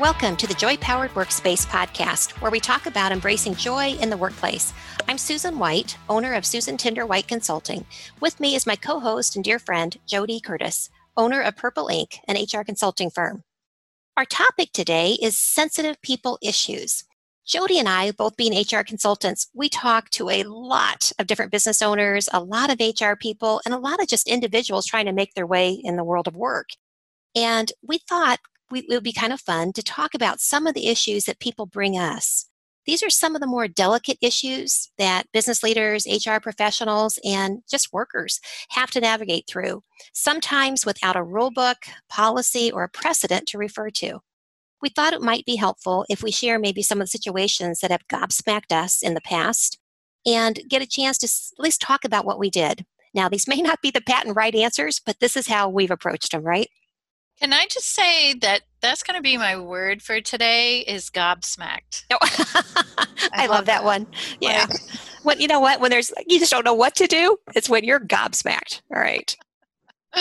Welcome to the Joy Powered Workspace podcast, where we talk about embracing joy in the workplace. I'm Susan White, owner of Susan Tinder White Consulting. With me is my co host and dear friend, JoDee Curtis, owner of Purple Ink, an HR consulting firm. Our topic today is sensitive people issues. JoDee and I, both being HR consultants, we talk to a lot of different business owners, a lot of HR people, and a lot of just individuals trying to make their way in the world of work. And we thought we, it would be kind of fun to talk about some of the issues that people bring us. These are some of the more delicate issues that business leaders, HR professionals, and just workers have to navigate through, sometimes without a rule book, policy, or a precedent to refer to. We thought it might be helpful if we share maybe some of the situations that have gobsmacked us in the past and get a chance to at least talk about what we did. Now, these may not be the patent right answers, but this is how we've approached them, right? Can I just say that that's going to be my word for today is gobsmacked. Oh, I, I, love, that, that, one. Yeah. Like, when you know what, when there's you just don't know what to do, it's when you're gobsmacked. All right.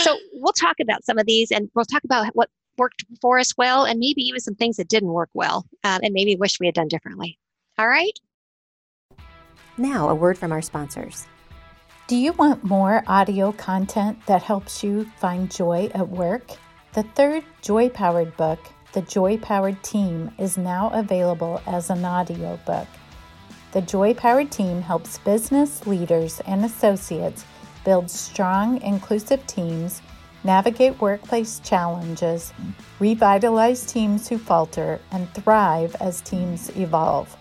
So we'll talk about some of these, and we'll talk about what worked for us well, and maybe even some things that didn't work well, um, and maybe wish we had done differently. All right. Now, a word from our sponsors. Do you want more audio content that helps you find joy at work? The third Joy Powered book, The Joy Powered Team, is now available as an audio book. The Joy Powered Team helps business leaders and associates build strong, inclusive teams, navigate workplace challenges, revitalize teams who falter, and thrive as teams evolve.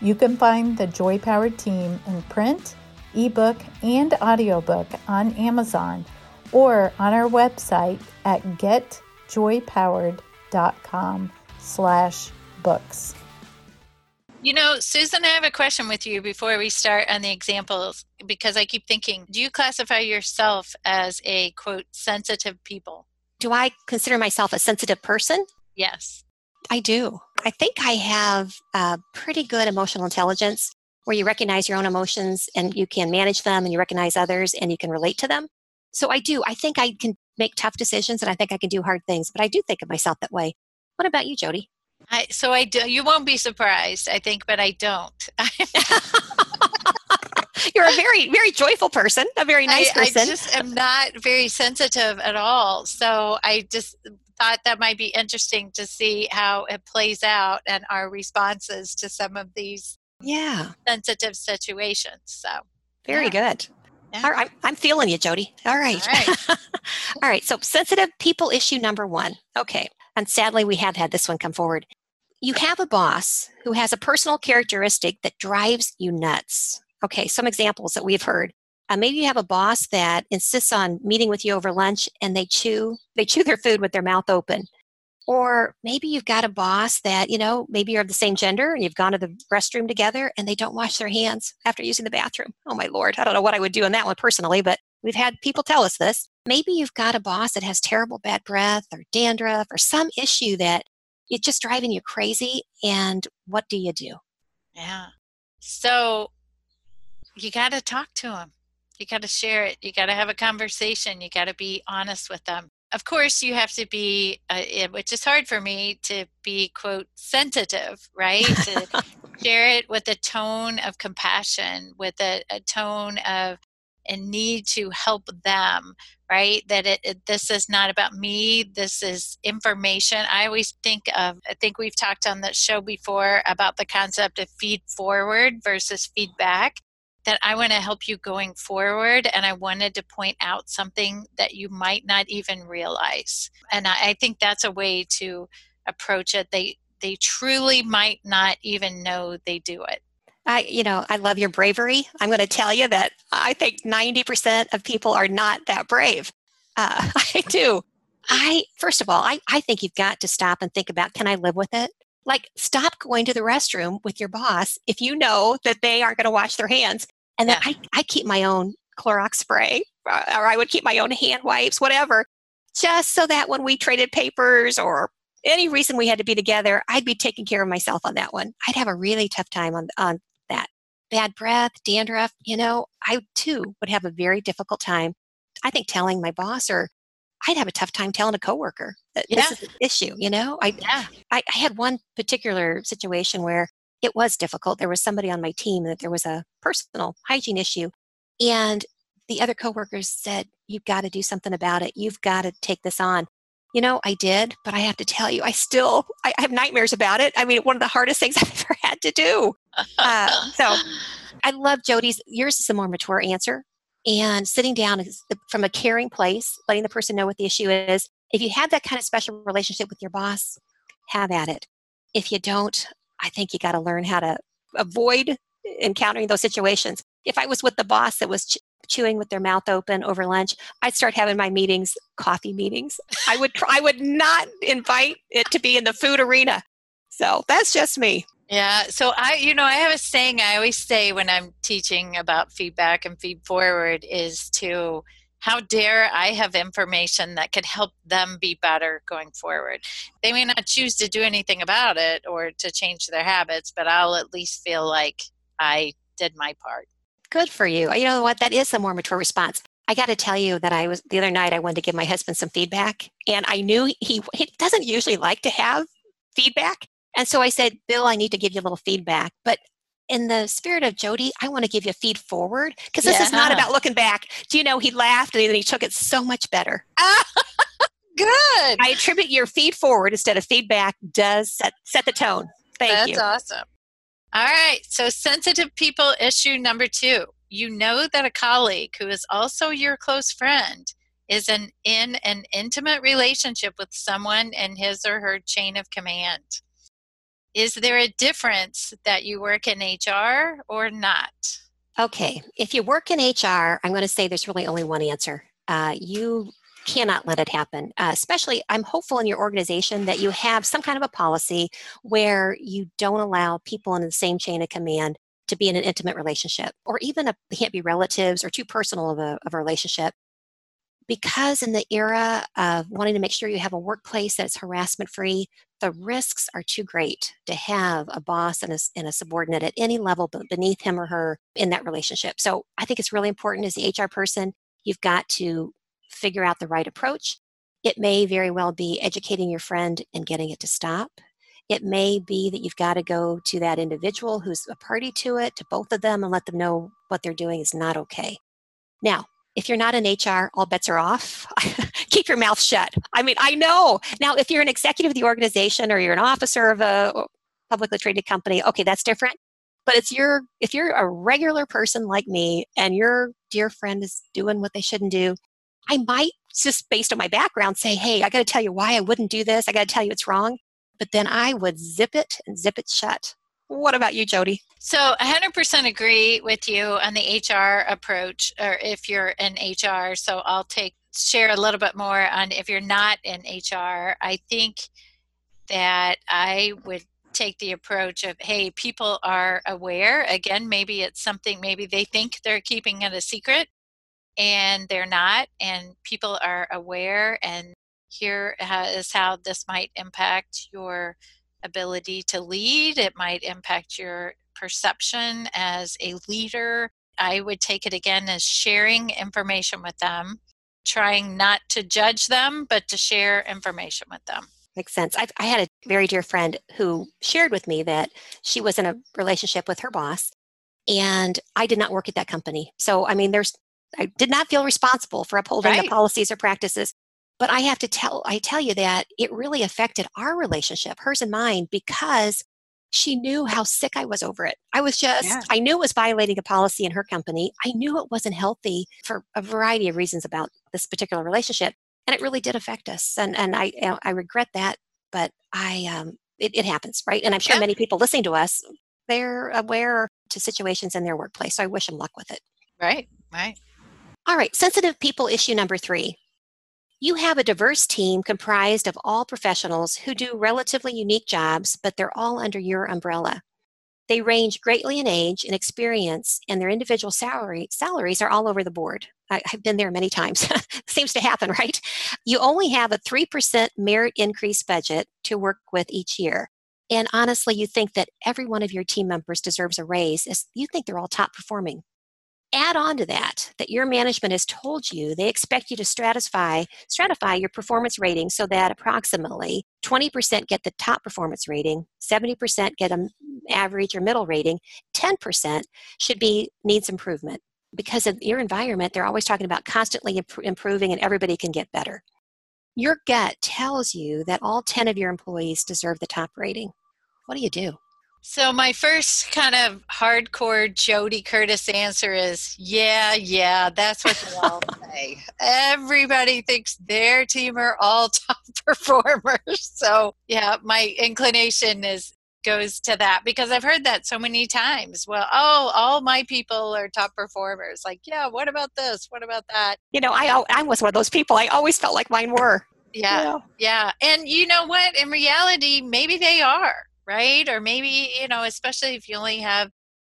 You can find the Joy Powered Team in print, ebook, and audiobook on Amazon or on our website at getjoypowered.com slash books. You know, Susan, I have a question with you before we start on the examples because I keep thinking, do you classify yourself as a quote sensitive people? Do I consider myself a sensitive person? Yes. I do. I think I have a pretty good emotional intelligence where you recognize your own emotions and you can manage them and you recognize others and you can relate to them. So I do. I think I can make tough decisions and I think I can do hard things, but I do think of myself that way. What about you, JoDee? I, so I do. You won't be surprised, I think, but I don't. You're a very, very joyful person, a very nice I, person. I just am not very sensitive at all. So I just thought that might be interesting to see how it plays out and our responses to some of these yeah sensitive situations. So very yeah. good. Yeah. All right, I'm feeling you, JoDee. All right. All right. All right. So, sensitive people issue number one. Okay. And sadly, we have had this one come forward. You have a boss who has a personal characteristic that drives you nuts. Okay. Some examples that we've heard. Uh, maybe you have a boss that insists on meeting with you over lunch and they chew they chew their food with their mouth open or maybe you've got a boss that, you know, maybe you're of the same gender and you've gone to the restroom together and they don't wash their hands after using the bathroom. Oh my Lord, I don't know what I would do in that one personally, but we've had people tell us this. Maybe you've got a boss that has terrible bad breath or dandruff or some issue that it's just driving you crazy. And what do you do? Yeah. So you got to talk to them. You got to share it. You got to have a conversation. You got to be honest with them of course you have to be uh, which is hard for me to be quote sensitive right? To share it with a tone of compassion with a, a tone of a need to help them right? That it, it, this is not about me this is information. I always think of i think we've talked on the show before about the concept of feed forward versus feedback that I want to help you going forward and I wanted to point out something that you might not even realize. And I, I think that's a way to approach it. They they truly might not even know they do it. I, you know, I love your bravery. I'm going to tell you that I think 90% of people are not that brave. Uh, I do. I, first of all, I, I think you've got to stop and think about can I live with it? Like, stop going to the restroom with your boss if you know that they aren't going to wash their hands and then yeah. I, I keep my own Clorox spray, uh, or I would keep my own hand wipes, whatever, just so that when we traded papers or any reason we had to be together, I'd be taking care of myself on that one. I'd have a really tough time on, on that. Bad breath, dandruff, you know, I too would have a very difficult time. I think telling my boss or I'd have a tough time telling a coworker that Yeah. this is an issue. You know, I, Yeah. I I had one particular situation where it was difficult. There was somebody on my team that there was a personal hygiene issue, and the other coworkers said, "You've got to do something about it. You've got to take this on." You know, I did, but I have to tell you, I still I I have nightmares about it. I mean, one of the hardest things I've ever had to do. Uh, so I love JoDee's. Yours is a more mature answer. And sitting down is the- from a caring place, letting the person know what the issue is. If you have that kind of special relationship with your boss, have at it. If you don't, I think you got to learn how to avoid encountering those situations. If I was with the boss that was ch- chewing with their mouth open over lunch, I'd start having my meetings coffee meetings. I would I would not invite it to be in the food arena. So that's just me. Yeah. So I, you know, I have a saying I always say when I'm teaching about feedback and feed forward is to how dare I have information that could help them be better going forward. They may not choose to do anything about it or to change their habits, but I'll at least feel like I did my part. Good for you. You know what? That is a more mature response. I got to tell you that I was the other night. I wanted to give my husband some feedback, and I knew he he doesn't usually like to have feedback. And so I said, Bill, I need to give you a little feedback. But in the spirit of JoDee, I want to give you a feed forward because this is not about looking back. Do you know he laughed and then he took it so much better. Good. I attribute your feed forward instead of feedback does set set the tone. Thank That's you. That's awesome. All right. So, sensitive people issue number two. You know that a colleague who is also your close friend is an, in an intimate relationship with someone in his or her chain of command. Is there a difference that you work in HR or not? Okay, if you work in HR, I'm going to say there's really only one answer. Uh, you cannot let it happen. Uh, especially, I'm hopeful in your organization that you have some kind of a policy where you don't allow people in the same chain of command to be in an intimate relationship, or even a, can't be relatives or too personal of a, of a relationship. Because in the era of wanting to make sure you have a workplace that's harassment free, the risks are too great to have a boss and a, and a subordinate at any level be- beneath him or her in that relationship. So I think it's really important as the HR person, you've got to figure out the right approach. It may very well be educating your friend and getting it to stop. It may be that you've got to go to that individual who's a party to it, to both of them, and let them know what they're doing is not okay. Now, if you're not in HR, all bets are off. Keep your mouth shut. I mean, I know. Now, if you're an executive of the organization or you're an officer of a publicly traded company, okay, that's different. But it's your if you're a regular person like me and your dear friend is doing what they shouldn't do, I might just based on my background say, "Hey, I got to tell you why I wouldn't do this. I got to tell you it's wrong." But then I would zip it and zip it shut. What about you, JoDee? So, 100% agree with you on the HR approach, or if you're in HR. So, I'll take share a little bit more on if you're not in HR. I think that I would take the approach of, hey, people are aware. Again, maybe it's something, maybe they think they're keeping it a secret and they're not, and people are aware. And here is how this might impact your ability to lead, it might impact your perception as a leader. I would take it again as sharing information with them, trying not to judge them, but to share information with them. Makes sense. I've, I had a very dear friend who shared with me that she was in a relationship with her boss, and I did not work at that company. So, I mean, there's I did not feel responsible for upholding Right. the policies or practices. But I have to tell I tell you that it really affected our relationship, hers and mine, because she knew how sick I was over it. I was just Yeah. I knew it was violating a policy in her company. I knew it wasn't healthy for a variety of reasons about this particular relationship, and it really did affect us. And and I I regret that but I um, it, it happens, right? And I'm sure Yeah. many people listening to us, they're aware to situations in their workplace. So I wish them luck with it. Right, right. All right, sensitive people issue number three. You have a diverse team comprised of all professionals who do relatively unique jobs, but they're all under your umbrella. They range greatly in age and experience, and their individual salary salaries are all over the board. I, I've been there many times. Seems to happen, right? You only have a 3% merit increase budget to work with each year. And honestly, you think that every one of your team members deserves a raise as you think they're all top performing. Add on to that that your management has told you they expect you to stratify stratify your performance rating so that approximately 20% get the top performance rating 70% get an average or middle rating 10% should be needs improvement. Because of your environment they're always talking about constantly imp- improving and everybody can get better. Your gut tells you that all 10 of your employees deserve the top rating. What do you do so my first kind of hardcore JoDee Curtis answer is yeah, yeah, that's what they all say. Everybody thinks their team are all top performers. So yeah, my inclination is goes to that because I've heard that so many times. Well, oh, all my people are top performers. Like, yeah, what about this? What about that? You know, I I was one of those people. I always felt like mine were. Yeah, yeah. Yeah. And you know what? In reality, maybe they are right? Or maybe, you know, especially if you only have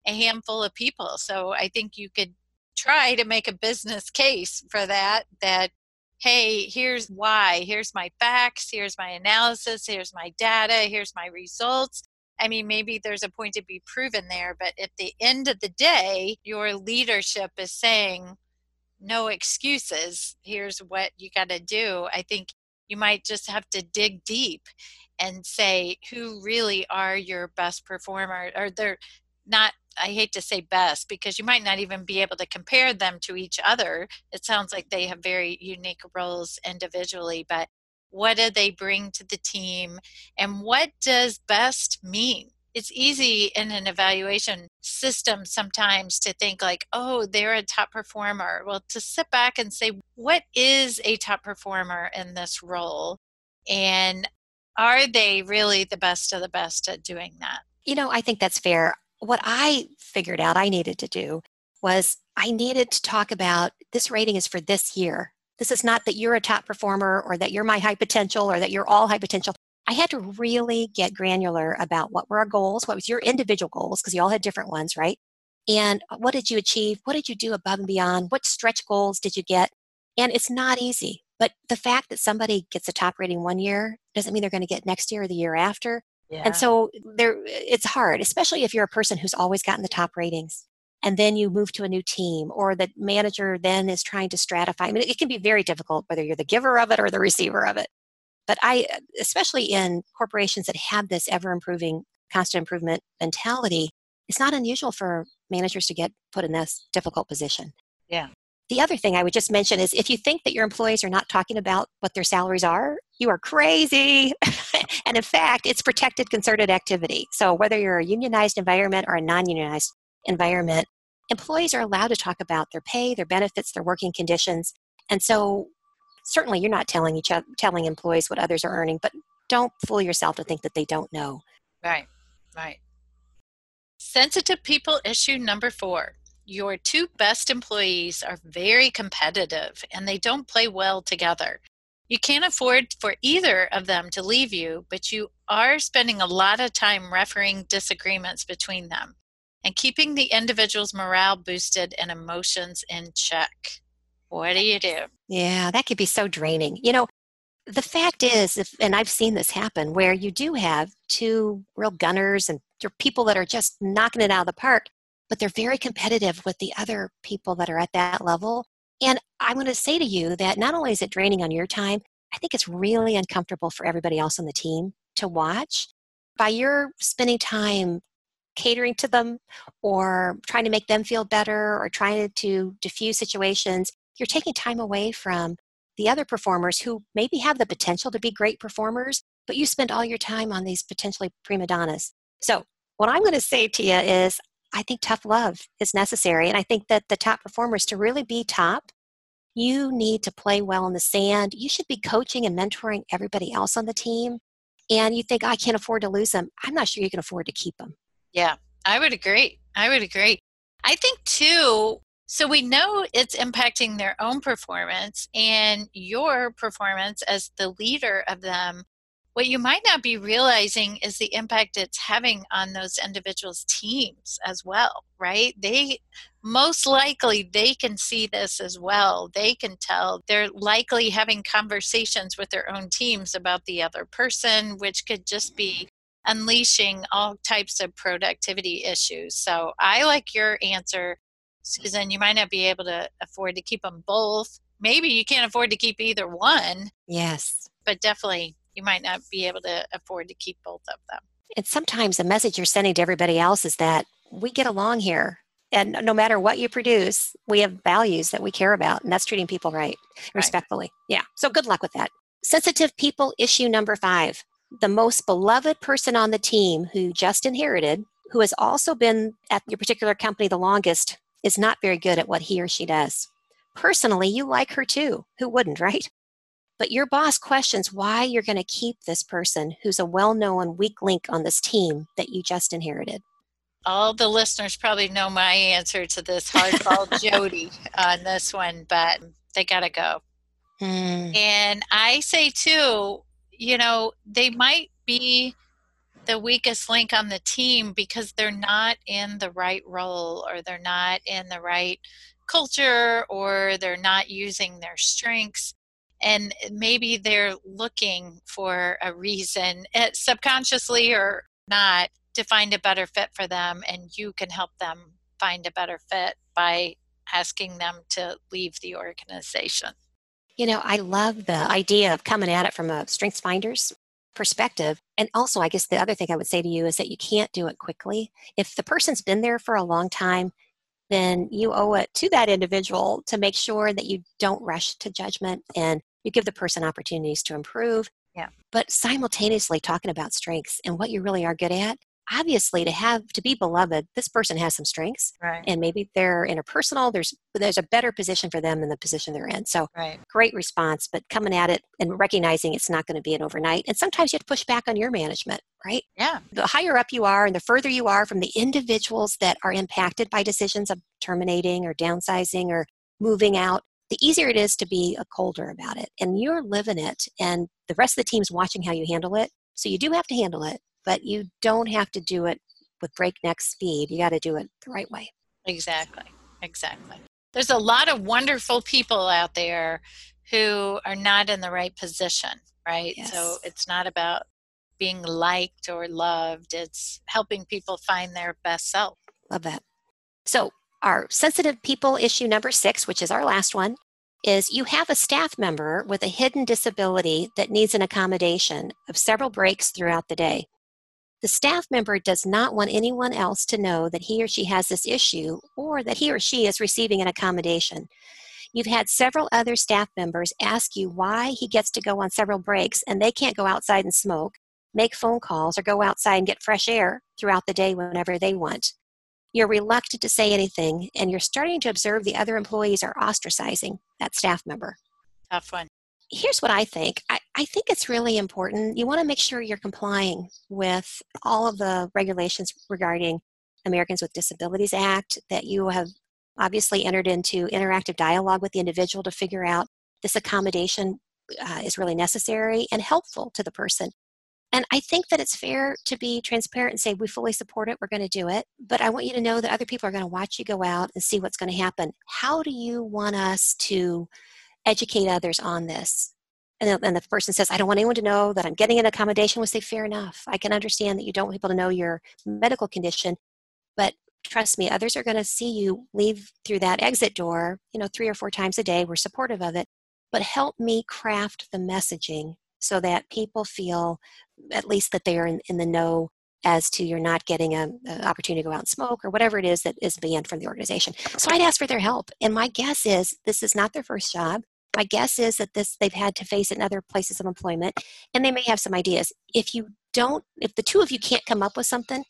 a handful of people. So I think you could try to make a business case for that that hey here's why. Here's my facts. Here's my analysis. Here's my data. Here's my results. I mean maybe there's a point to be proven there but at the end of the day your leadership is saying no excuses. Here's what you got to do. I think you might just have to dig deep and say who really are your best performer or they're not I hate to say best because you might not even be able to compare them to each other. It sounds like they have very unique roles individually, but what do they bring to the team and what does best mean? It's easy in an evaluation system sometimes to think like, oh, they're a top performer. Well, to sit back and say, what is a top performer in this role? And are they really the best of the best at doing that? You know, I think that's fair. What I figured out I needed to do was I needed to talk about this rating is for this year. This is not that you're a top performer or that you're my high potential or that you're all high potential. I had to really get granular about what were our goals, what was your individual goals, because you all had different ones, right? And uh, what did you achieve? What did you do above and beyond? What stretch goals did you get? And it's not easy. But the fact that somebody gets a top rating one year doesn't mean they're going to get next year or the year after. Yeah. And so there it's hard, especially if you're a person who's always gotten the top ratings and then you move to a new team or the manager then is trying to stratify. I mean, it can be very difficult whether you're the giver of it or the receiver of it. But I, especially in corporations that have this ever improving, constant improvement mentality, it's not unusual for managers to get put in this difficult position. Yeah. The other thing I would just mention is if you think that your employees are not talking about what their salaries are, you are crazy. and in fact, it's protected concerted activity. So whether you're a unionized environment or a non unionized environment, employees are allowed to talk about their pay, their benefits, their working conditions. And so certainly you're not telling each other, telling employees what others are earning, but don't fool yourself to think that they don't know. Right, right. Sensitive people issue number four your two best employees are very competitive and they don't play well together. You can't afford for either of them to leave you, but you are spending a lot of time refereeing disagreements between them and keeping the individual's morale boosted and emotions in check. What do you do? Yeah, that could be so draining. You know, the fact is, if, and I've seen this happen, where you do have two real gunners and people that are just knocking it out of the park, but they're very competitive with the other people that are at that level. And I want to say to you that not only is it draining on your time, I think it's really uncomfortable for everybody else on the team to watch. By your spending time catering to them or trying to make them feel better or trying to diffuse situations, you're taking time away from the other performers who maybe have the potential to be great performers, but you spend all your time on these potentially prima donnas. So, what I'm going to say to you is I think tough love is necessary. And I think that the top performers, to really be top, you need to play well in the sand. You should be coaching and mentoring everybody else on the team. And you think, I can't afford to lose them. I'm not sure you can afford to keep them. Yeah, I would agree. I would agree. I think, too, so we know it's impacting their own performance and your performance as the leader of them what you might not be realizing is the impact it's having on those individuals teams as well right they most likely they can see this as well they can tell they're likely having conversations with their own teams about the other person which could just be unleashing all types of productivity issues so i like your answer Susan, you might not be able to afford to keep them both. Maybe you can't afford to keep either one. Yes. But definitely, you might not be able to afford to keep both of them. And sometimes the message you're sending to everybody else is that we get along here. And no matter what you produce, we have values that we care about, and that's treating people right, right. respectfully. Yeah. So good luck with that. Sensitive people issue number five. The most beloved person on the team who just inherited, who has also been at your particular company the longest, is not very good at what he or she does. Personally, you like her too. Who wouldn't, right? But your boss questions why you're going to keep this person who's a well known weak link on this team that you just inherited. All the listeners probably know my answer to this hardball JoDee on this one, but they got to go. Mm. And I say too, you know, they might be the weakest link on the team because they're not in the right role or they're not in the right culture or they're not using their strengths and maybe they're looking for a reason eh, subconsciously or not to find a better fit for them and you can help them find a better fit by asking them to leave the organization. You know i love the idea of coming at it from a strengths finders perspective and also i guess the other thing i would say to you is that you can't do it quickly. If the person's been there for a long time then you owe it to that individual to make sure that you don't rush to judgment and you give the person opportunities to improve. Yeah. But simultaneously talking about strengths and what you really are good at. Obviously, to have to be beloved, this person has some strengths, right. and maybe they're interpersonal. There's there's a better position for them than the position they're in. So, right. great response, but coming at it and recognizing it's not going to be an overnight. And sometimes you have to push back on your management, right? Yeah. The higher up you are, and the further you are from the individuals that are impacted by decisions of terminating or downsizing or moving out, the easier it is to be a colder about it. And you're living it, and the rest of the team's watching how you handle it. So you do have to handle it, but you don't have to do it with breakneck speed. You got to do it the right way. Exactly. Exactly. There's a lot of wonderful people out there who are not in the right position, right? Yes. So it's not about being liked or loved, it's helping people find their best self. Love that. So our sensitive people issue number six, which is our last one, is you have a staff member with a hidden disability that needs an accommodation of several breaks throughout the day. The staff member does not want anyone else to know that he or she has this issue or that he or she is receiving an accommodation. You've had several other staff members ask you why he gets to go on several breaks and they can't go outside and smoke, make phone calls, or go outside and get fresh air throughout the day whenever they want. You're reluctant to say anything, and you're starting to observe the other employees are ostracizing that staff member. Tough one. Here's what I think I, I think it's really important. You want to make sure you're complying with all of the regulations regarding Americans with Disabilities Act, that you have obviously entered into interactive dialogue with the individual to figure out this accommodation uh, is really necessary and helpful to the person. And I think that it's fair to be transparent and say, we fully support it, we're going to do it. But I want you to know that other people are going to watch you go out and see what's going to happen. How do you want us to educate others on this? And the, and the person says, I don't want anyone to know that I'm getting an accommodation. We say, fair enough. I can understand that you don't want people to know your medical condition, but trust me, others are going to see you leave through that exit door, you know, three or four times a day. We're supportive of it. But help me craft the messaging so that people feel at least that they are in, in the know as to you're not getting an opportunity to go out and smoke or whatever it is that is banned from the organization. So I'd ask for their help. And my guess is this is not their first job. My guess is that this they've had to face it in other places of employment, and they may have some ideas. If you don't, if the two of you can't come up with something,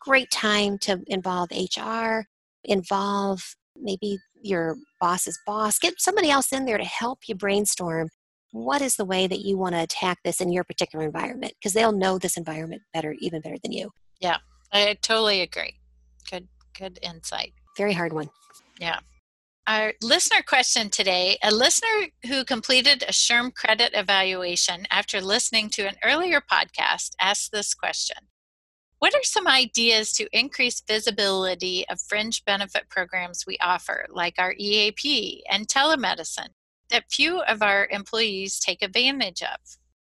great time to involve HR, involve maybe your boss's boss, get somebody else in there to help you brainstorm what is the way that you want to attack this in your particular environment? Because they'll know this environment better even better than you. Yeah i totally agree. Good good insight. Very hard one. Yeah. Our listener question today a listener who completed a SHRM credit evaluation after listening to an earlier podcast asked this question. What are some ideas to increase visibility of fringe benefit programs we offer, like our EAP and telemedicine? That few of our employees take advantage of.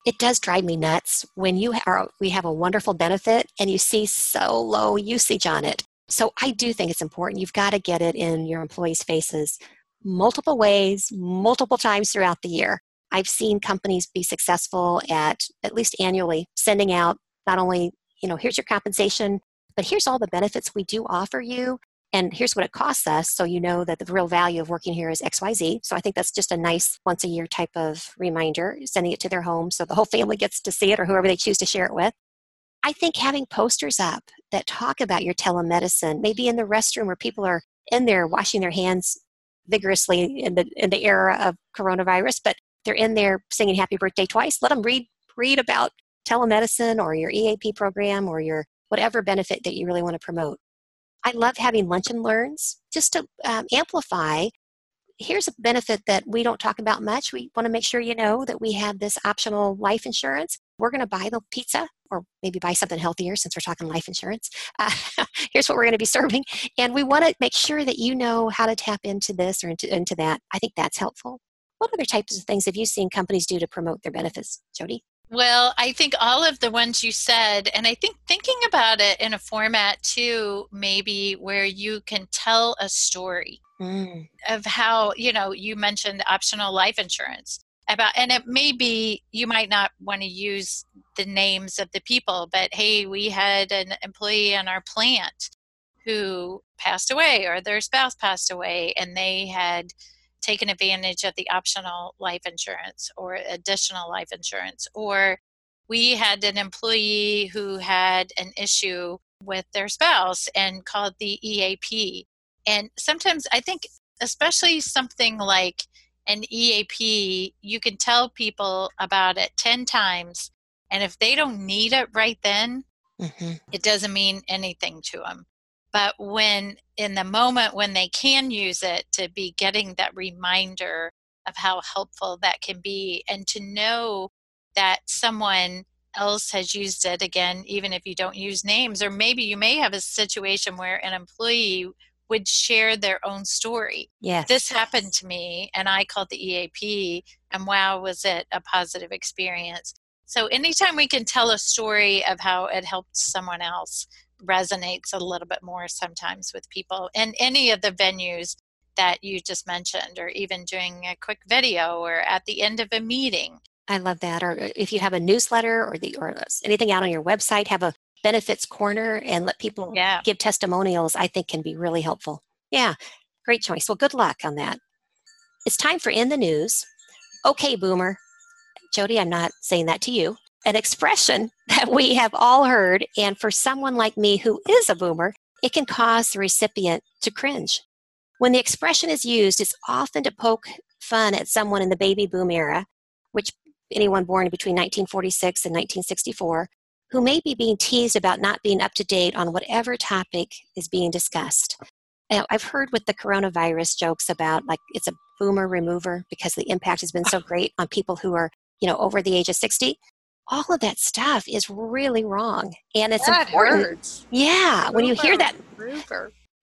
It does drive me nuts when you are we have a wonderful benefit and you see so low usage on it. So I do think it's important. You've got to get it in your employees' faces multiple ways, multiple times throughout the year. I've seen companies be successful at at least annually sending out not only, you know, here's your compensation, but here's all the benefits we do offer you and here's what it costs us so you know that the real value of working here is xyz so i think that's just a nice once a year type of reminder sending it to their home so the whole family gets to see it or whoever they choose to share it with. I think having posters up that talk about your telemedicine maybe in the restroom where people are in there washing their hands vigorously in the in the era of coronavirus but they're in there singing happy birthday twice let them read read about telemedicine or your eap program or your whatever benefit that you really want to promote I love having lunch and learns just to um, amplify. Here's a benefit that we don't talk about much. We want to make sure you know that we have this optional life insurance. We're going to buy the pizza or maybe buy something healthier since we're talking life insurance. Uh, here's what we're going to be serving. And we want to make sure that you know how to tap into this or into, into that. I think that's helpful. What other types of things have you seen companies do to promote their benefits, JoDee? Well, I think all of the ones you said, and I think thinking about it in a format too, maybe where you can tell a story mm. of how, you know, you mentioned optional life insurance about, and it may be you might not want to use the names of the people, but hey, we had an employee in our plant who passed away or their spouse passed away and they had taken advantage of the optional life insurance or additional life insurance. Or we had an employee who had an issue with their spouse and called the EAP. And sometimes I think, especially something like an EAP, you can tell people about it 10 times. And if they don't need it right then, mm-hmm. it doesn't mean anything to them but when in the moment when they can use it to be getting that reminder of how helpful that can be and to know that someone else has used it again even if you don't use names or maybe you may have a situation where an employee would share their own story. Yes. This happened to me and I called the EAP and wow was it a positive experience. So anytime we can tell a story of how it helped someone else, resonates a little bit more sometimes with people in any of the venues that you just mentioned, or even doing a quick video or at the end of a meeting. I love that. Or uh, if you have a newsletter or the or anything out on your website, have a benefits corner and let people yeah. give testimonials. I think can be really helpful. Yeah, great choice. Well, good luck on that. It's time for in the news. Okay, boomer. JoDee, I'm not saying that to you an expression that we have all heard, and for someone like me who is a boomer, it can cause the recipient to cringe. When the expression is used, it's often to poke fun at someone in the baby boom era, which anyone born between 1946 and 1964, who may be being teased about not being up to date on whatever topic is being discussed. I've heard with the coronavirus jokes about like it's a boomer remover because the impact has been so great on people who are, you know, over the age of 60 all of that stuff is really wrong and it's that important. hurts. yeah when you hear that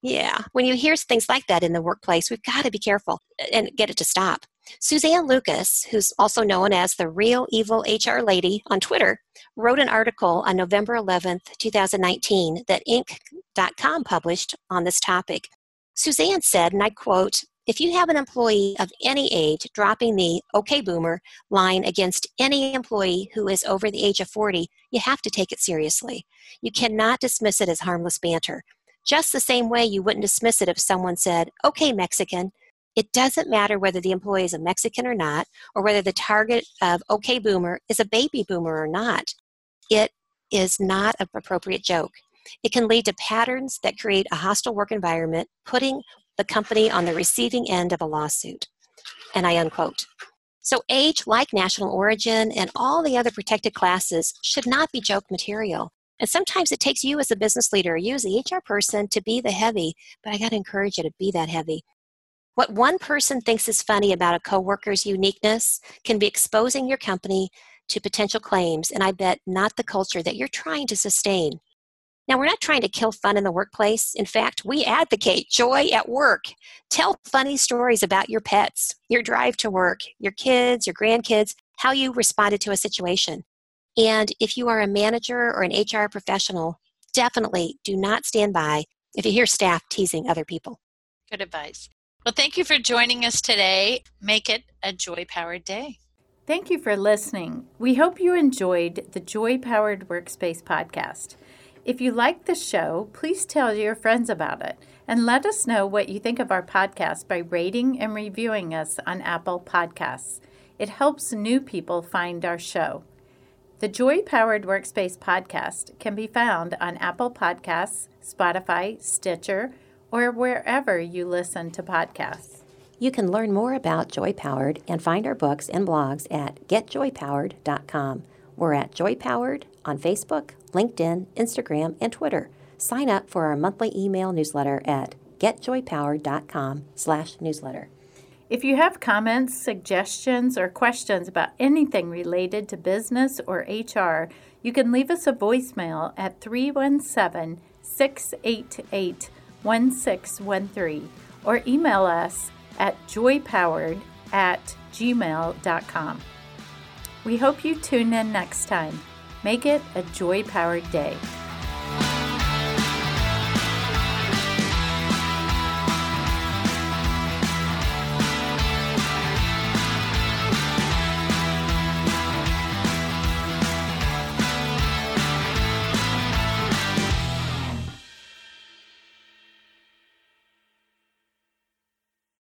yeah when you hear things like that in the workplace we've got to be careful and get it to stop. Suzanne lucas who's also known as the real evil hr lady on twitter wrote an article on november 11th 2019 that inc.com published on this topic. Suzanne said and i quote if you have an employee of any age dropping the okay boomer line against any employee who is over the age of 40, you have to take it seriously. You cannot dismiss it as harmless banter. Just the same way you wouldn't dismiss it if someone said, okay, Mexican. It doesn't matter whether the employee is a Mexican or not, or whether the target of okay boomer is a baby boomer or not. It is not an appropriate joke. It can lead to patterns that create a hostile work environment, putting the company on the receiving end of a lawsuit. And I unquote. So, age, like national origin and all the other protected classes, should not be joke material. And sometimes it takes you as a business leader, you as the HR person, to be the heavy, but I got to encourage you to be that heavy. What one person thinks is funny about a coworker's uniqueness can be exposing your company to potential claims, and I bet not the culture that you're trying to sustain. Now, we're not trying to kill fun in the workplace. In fact, we advocate joy at work. Tell funny stories about your pets, your drive to work, your kids, your grandkids, how you responded to a situation. And if you are a manager or an HR professional, definitely do not stand by if you hear staff teasing other people. Good advice. Well, thank you for joining us today. Make it a joy powered day. Thank you for listening. We hope you enjoyed the Joy Powered Workspace podcast. If you like the show, please tell your friends about it and let us know what you think of our podcast by rating and reviewing us on Apple Podcasts. It helps new people find our show. The Joy Powered Workspace podcast can be found on Apple Podcasts, Spotify, Stitcher, or wherever you listen to podcasts. You can learn more about Joy Powered and find our books and blogs at getjoypowered.com. We're at Joy Powered on Facebook, LinkedIn, Instagram, and Twitter. Sign up for our monthly email newsletter at getjoypowered.com/newsletter. If you have comments, suggestions, or questions about anything related to business or HR, you can leave us a voicemail at 317 688 1613 or email us at joypowered at gmail.com. We hope you tune in next time. Make it a joy powered day.